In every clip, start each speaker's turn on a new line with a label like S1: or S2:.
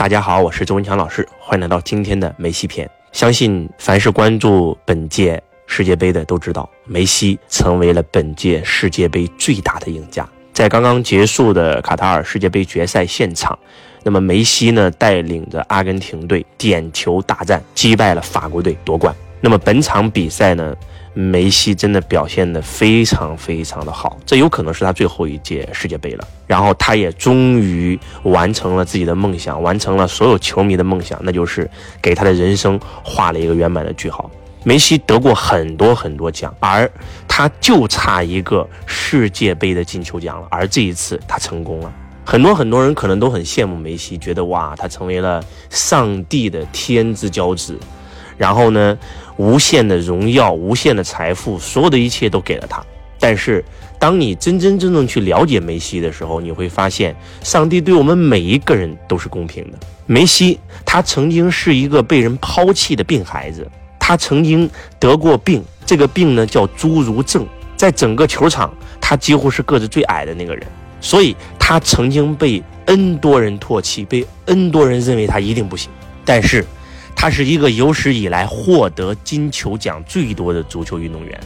S1: 大家好，我是周文强老师，欢迎来到今天的梅西篇。相信凡是关注本届世界杯的都知道，梅西成为了本届世界杯最大的赢家。在刚刚结束的卡塔尔世界杯决赛现场，那么梅西呢带领着阿根廷队点球大战击败了法国队夺冠。那么本场比赛呢？梅西真的表现得非常非常的好，这有可能是他最后一届世界杯了。然后他也终于完成了自己的梦想，完成了所有球迷的梦想，那就是给他的人生画了一个圆满的句号。梅西得过很多很多奖，而他就差一个世界杯的金球奖了。而这一次他成功了，很多很多人可能都很羡慕梅西，觉得哇，他成为了上帝的天之骄子。然后呢，无限的荣耀，无限的财富，所有的一切都给了他。但是，当你真真正正去了解梅西的时候，你会发现，上帝对我们每一个人都是公平的。梅西，他曾经是一个被人抛弃的病孩子，他曾经得过病，这个病呢叫侏儒症，在整个球场，他几乎是个子最矮的那个人，所以他曾经被 N 多人唾弃，被 N 多人认为他一定不行。但是，他是一个有史以来获得金球奖最多的足球运动员，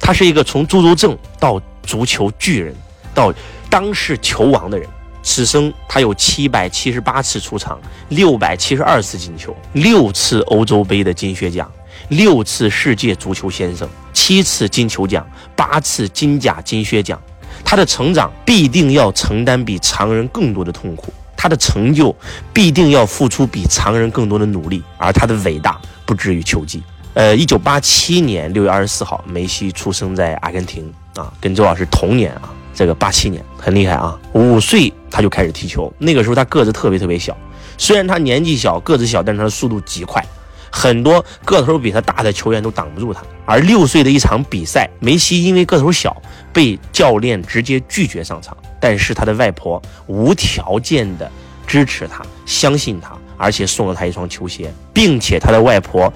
S1: 他是一个从侏儒症到足球巨人，到当世球王的人。此生他有七百七十八次出场，六百七十二次进球，六次欧洲杯的金靴奖，六次世界足球先生，七次金球奖，八次金甲金靴奖。他的成长必定要承担比常人更多的痛苦。他的成就必定要付出比常人更多的努力，而他的伟大不至于球技。呃，一九八七年六月二十四号，梅西出生在阿根廷啊，跟周老师同年啊，这个八七年很厉害啊，五岁他就开始踢球，那个时候他个子特别特别小，虽然他年纪小，个子小，但是他的速度极快，很多个头比他大的球员都挡不住他。而六岁的一场比赛，梅西因为个头小，被教练直接拒绝上场。但是他的外婆无条件的支持他，相信他，而且送了他一双球鞋，并且他的外婆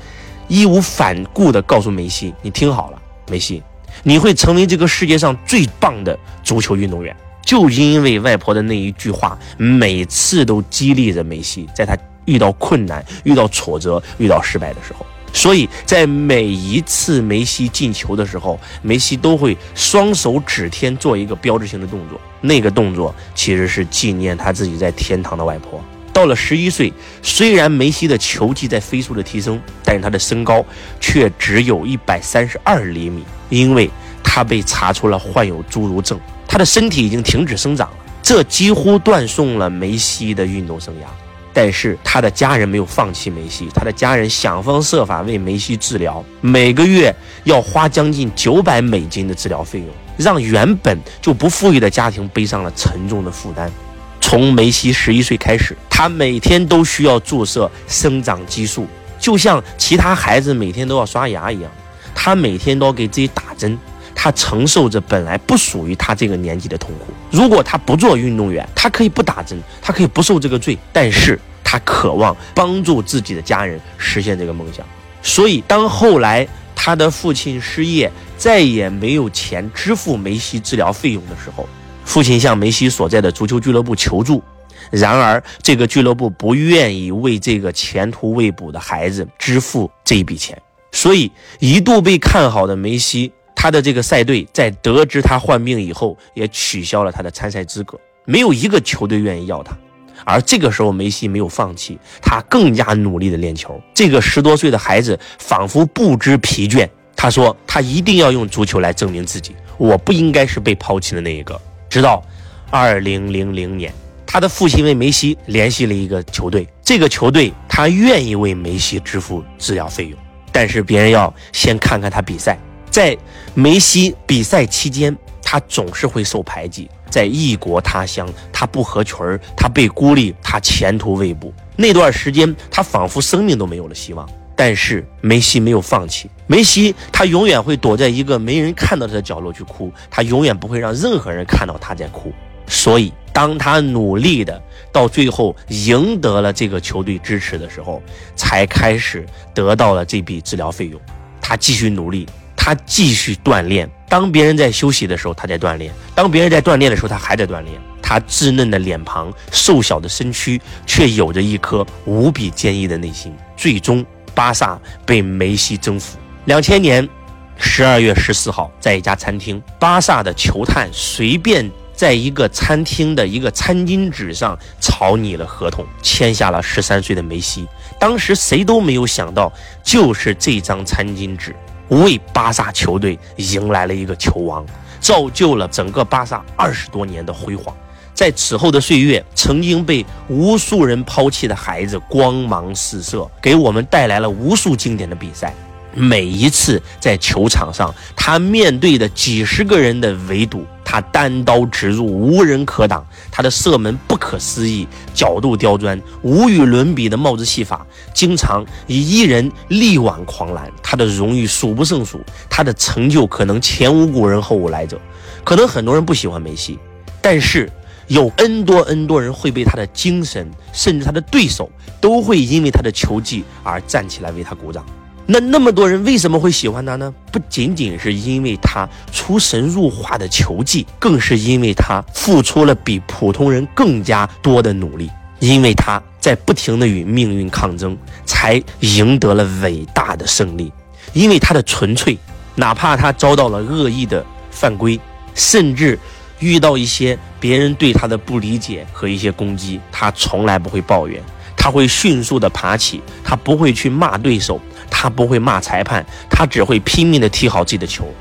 S1: 义无反顾的告诉梅西：“你听好了，梅西，你会成为这个世界上最棒的足球运动员。”就因为外婆的那一句话，每次都激励着梅西，在他遇到困难、遇到挫折、遇到失败的时候。所以在每一次梅西进球的时候，梅西都会双手指天做一个标志性的动作。那个动作其实是纪念他自己在天堂的外婆。到了十一岁，虽然梅西的球技在飞速的提升，但是他的身高却只有一百三十二厘米，因为他被查出了患有侏儒症，他的身体已经停止生长了，这几乎断送了梅西的运动生涯。但是他的家人没有放弃梅西，他的家人想方设法为梅西治疗，每个月要花将近九百美金的治疗费用，让原本就不富裕的家庭背上了沉重的负担。从梅西十一岁开始，他每天都需要注射生长激素，就像其他孩子每天都要刷牙一样，他每天都要给自己打针。他承受着本来不属于他这个年纪的痛苦。如果他不做运动员，他可以不打针，他可以不受这个罪。但是他渴望帮助自己的家人实现这个梦想。所以，当后来他的父亲失业，再也没有钱支付梅西治疗费用的时候，父亲向梅西所在的足球俱乐部求助。然而，这个俱乐部不愿意为这个前途未卜的孩子支付这一笔钱。所以，一度被看好的梅西。他的这个赛队在得知他患病以后，也取消了他的参赛资格，没有一个球队愿意要他。而这个时候，梅西没有放弃，他更加努力的练球。这个十多岁的孩子仿佛不知疲倦。他说：“他一定要用足球来证明自己，我不应该是被抛弃的那一个。”直到二零零零年，他的父亲为梅西联系了一个球队，这个球队他愿意为梅西支付治疗费用，但是别人要先看看他比赛。在梅西比赛期间，他总是会受排挤，在异国他乡，他不合群儿，他被孤立，他前途未卜。那段时间，他仿佛生命都没有了希望。但是梅西没有放弃，梅西他永远会躲在一个没人看到他的角落去哭，他永远不会让任何人看到他在哭。所以，当他努力的到最后赢得了这个球队支持的时候，才开始得到了这笔治疗费用。他继续努力。他继续锻炼。当别人在休息的时候，他在锻炼；当别人在锻炼的时候，他还在锻炼。他稚嫩的脸庞、瘦小的身躯，却有着一颗无比坚毅的内心。最终，巴萨被梅西征服。两千年十二月十四号，在一家餐厅，巴萨的球探随便在一个餐厅的一个餐巾纸上草拟了合同，签下了十三岁的梅西。当时谁都没有想到，就是这张餐巾纸为巴萨球队迎来了一个球王，造就了整个巴萨二十多年的辉煌。在此后的岁月，曾经被无数人抛弃的孩子光芒四射，给我们带来了无数经典的比赛。每一次在球场上，他面对的几十个人的围堵，他单刀直入，无人可挡。他的射门不可思议，角度刁钻，无与伦比的帽子戏法，经常以一人力挽狂澜。他的荣誉数不胜数，他的成就可能前无古人后无来者。可能很多人不喜欢梅西，但是有 N 多 N 多人会被他的精神，甚至他的对手都会因为他的球技而站起来为他鼓掌。那那么多人为什么会喜欢他呢？不仅仅是因为他出神入化的球技，更是因为他付出了比普通人更加多的努力，因为他在不停的与命运抗争，才赢得了伟大的胜利。因为他的纯粹，哪怕他遭到了恶意的犯规，甚至遇到一些别人对他的不理解和一些攻击，他从来不会抱怨，他会迅速的爬起，他不会去骂对手。他不会骂裁判，他只会拼命的踢好自己的球。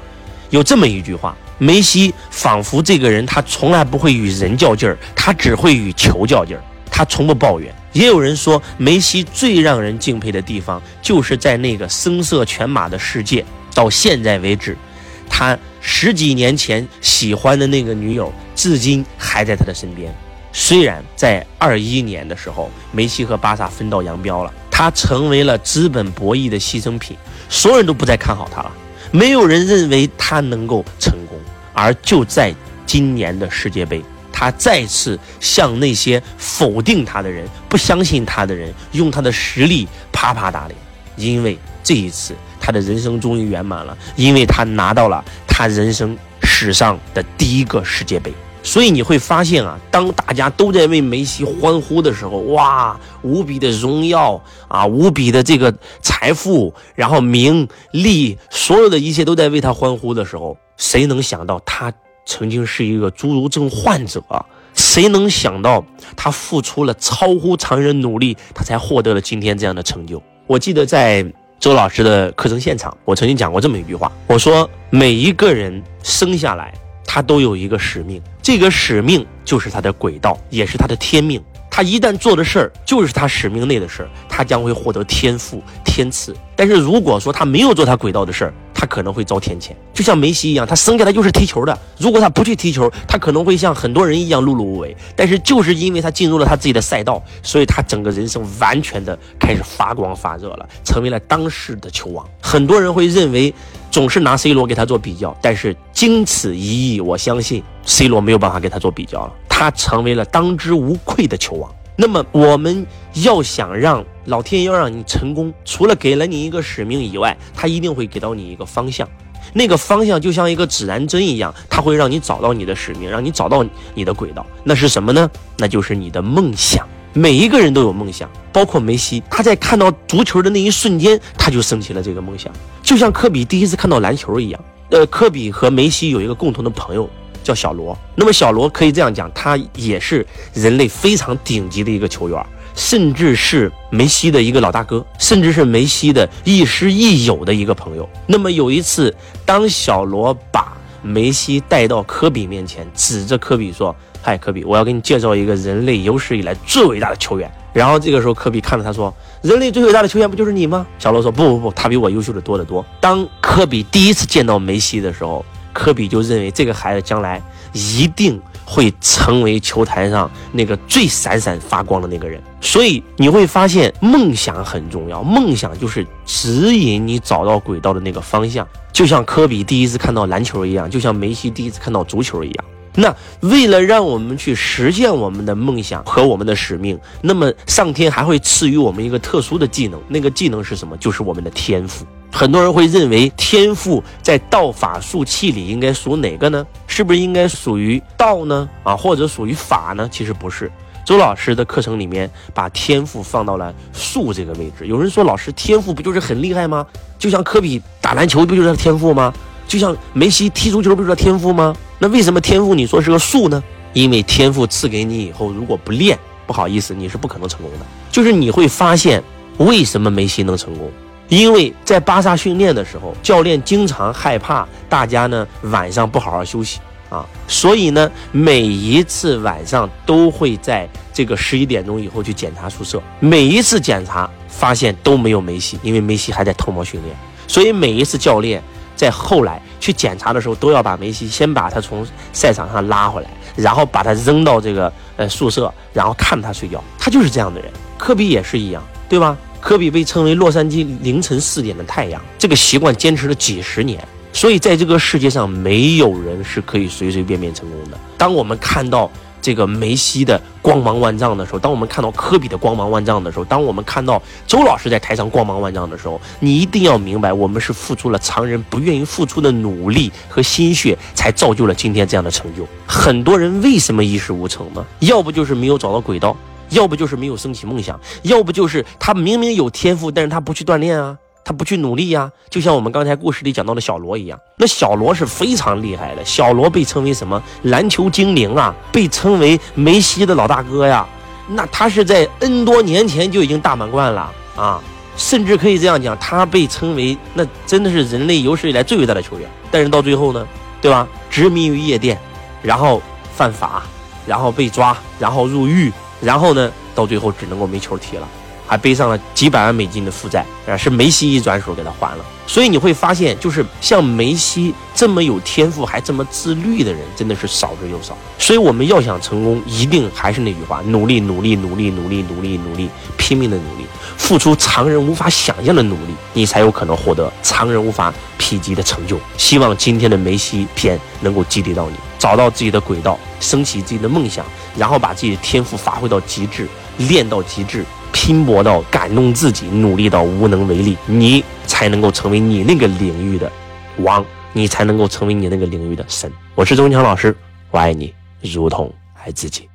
S1: 有这么一句话，梅西仿佛这个人，他从来不会与人较劲儿，他只会与球较劲儿，他从不抱怨。也有人说，梅西最让人敬佩的地方，就是在那个声色犬马的世界，到现在为止，他十几年前喜欢的那个女友，至今还在他的身边。虽然在二一年的时候，梅西和巴萨分道扬镳了。他成为了资本博弈的牺牲品，所有人都不再看好他了，没有人认为他能够成功。而就在今年的世界杯，他再次向那些否定他的人、不相信他的人，用他的实力啪啪打脸。因为这一次，他的人生终于圆满了，因为他拿到了他人生史上的第一个世界杯。所以你会发现啊，当大家都在为梅西欢呼的时候，哇，无比的荣耀啊，无比的这个财富，然后名利，所有的一切都在为他欢呼的时候，谁能想到他曾经是一个侏儒症患者？谁能想到他付出了超乎常人努力，他才获得了今天这样的成就？我记得在周老师的课程现场，我曾经讲过这么一句话，我说每一个人生下来。他都有一个使命，这个使命就是他的轨道，也是他的天命。他一旦做的事儿就是他使命内的事儿，他将会获得天赋天赐。但是如果说他没有做他轨道的事儿，他可能会遭天谴。就像梅西一样，他生下来就是踢球的。如果他不去踢球，他可能会像很多人一样碌碌无为。但是就是因为他进入了他自己的赛道，所以他整个人生完全的开始发光发热了，成为了当世的球王。很多人会认为。总是拿 C 罗给他做比较，但是经此一役，我相信 C 罗没有办法跟他做比较了。他成为了当之无愧的球王。那么，我们要想让老天要让你成功，除了给了你一个使命以外，他一定会给到你一个方向。那个方向就像一个指南针一样，它会让你找到你的使命，让你找到你的轨道。那是什么呢？那就是你的梦想。每一个人都有梦想，包括梅西。他在看到足球的那一瞬间，他就升起了这个梦想，就像科比第一次看到篮球一样。呃，科比和梅西有一个共同的朋友叫小罗。那么小罗可以这样讲，他也是人类非常顶级的一个球员，甚至是梅西的一个老大哥，甚至是梅西的亦师亦友的一个朋友。那么有一次，当小罗把梅西带到科比面前，指着科比说。嗨，科比，我要给你介绍一个人类有史以来最伟大的球员。然后这个时候，科比看着他说：“人类最伟大的球员不就是你吗？”小罗说：“不不不，他比我优秀的多得多。”当科比第一次见到梅西的时候，科比就认为这个孩子将来一定会成为球坛上那个最闪闪发光的那个人。所以你会发现，梦想很重要，梦想就是指引你找到轨道的那个方向，就像科比第一次看到篮球一样，就像梅西第一次看到足球一样。那为了让我们去实现我们的梦想和我们的使命，那么上天还会赐予我们一个特殊的技能，那个技能是什么？就是我们的天赋。很多人会认为天赋在道法术器里应该属哪个呢？是不是应该属于道呢？啊，或者属于法呢？其实不是。周老师的课程里面把天赋放到了术这个位置。有人说，老师天赋不就是很厉害吗？就像科比打篮球不就是天赋吗？就像梅西踢足球不就叫天赋吗？那为什么天赋你说是个术呢？因为天赋赐给你以后，如果不练，不好意思，你是不可能成功的。就是你会发现，为什么梅西能成功？因为在巴萨训练的时候，教练经常害怕大家呢晚上不好好休息。啊，所以呢，每一次晚上都会在这个十一点钟以后去检查宿舍，每一次检查发现都没有梅西，因为梅西还在偷摸训练，所以每一次教练在后来去检查的时候，都要把梅西先把他从赛场上拉回来，然后把他扔到这个呃宿舍，然后看他睡觉。他就是这样的人。科比也是一样，对吧？科比被称为洛杉矶凌晨四点的太阳，这个习惯坚持了几十年。所以，在这个世界上，没有人是可以随随便便成功的。当我们看到这个梅西的光芒万丈的时候，当我们看到科比的光芒万丈的时候，当我们看到周老师在台上光芒万丈的时候，你一定要明白，我们是付出了常人不愿意付出的努力和心血，才造就了今天这样的成就。很多人为什么一事无成呢？要不就是没有找到轨道，要不就是没有升起梦想，要不就是他明明有天赋，但是他不去锻炼啊。他不去努力呀，就像我们刚才故事里讲到的小罗一样。那小罗是非常厉害的，小罗被称为什么篮球精灵啊？被称为梅西的老大哥呀。那他是在 N 多年前就已经大满贯了啊，甚至可以这样讲，他被称为那真的是人类有史以来最伟大的球员。但是到最后呢，对吧？执迷于夜店，然后犯法，然后被抓，然后入狱，然后呢，到最后只能够没球踢了。还背上了几百万美金的负债，啊，是梅西一转手给他还了。所以你会发现，就是像梅西这么有天赋还这么自律的人，真的是少之又少。所以我们要想成功，一定还是那句话：努力，努力，努力，努力，努力，努力，拼命的努力，付出常人无法想象的努力，你才有可能获得常人无法匹及的成就。希望今天的梅西篇能够激励到你，找到自己的轨道，升起自己的梦想，然后把自己的天赋发挥到极致，练到极致。拼搏到感动自己，努力到无能为力，你才能够成为你那个领域的王，你才能够成为你那个领域的神。我是周文强老师，我爱你，如同爱自己。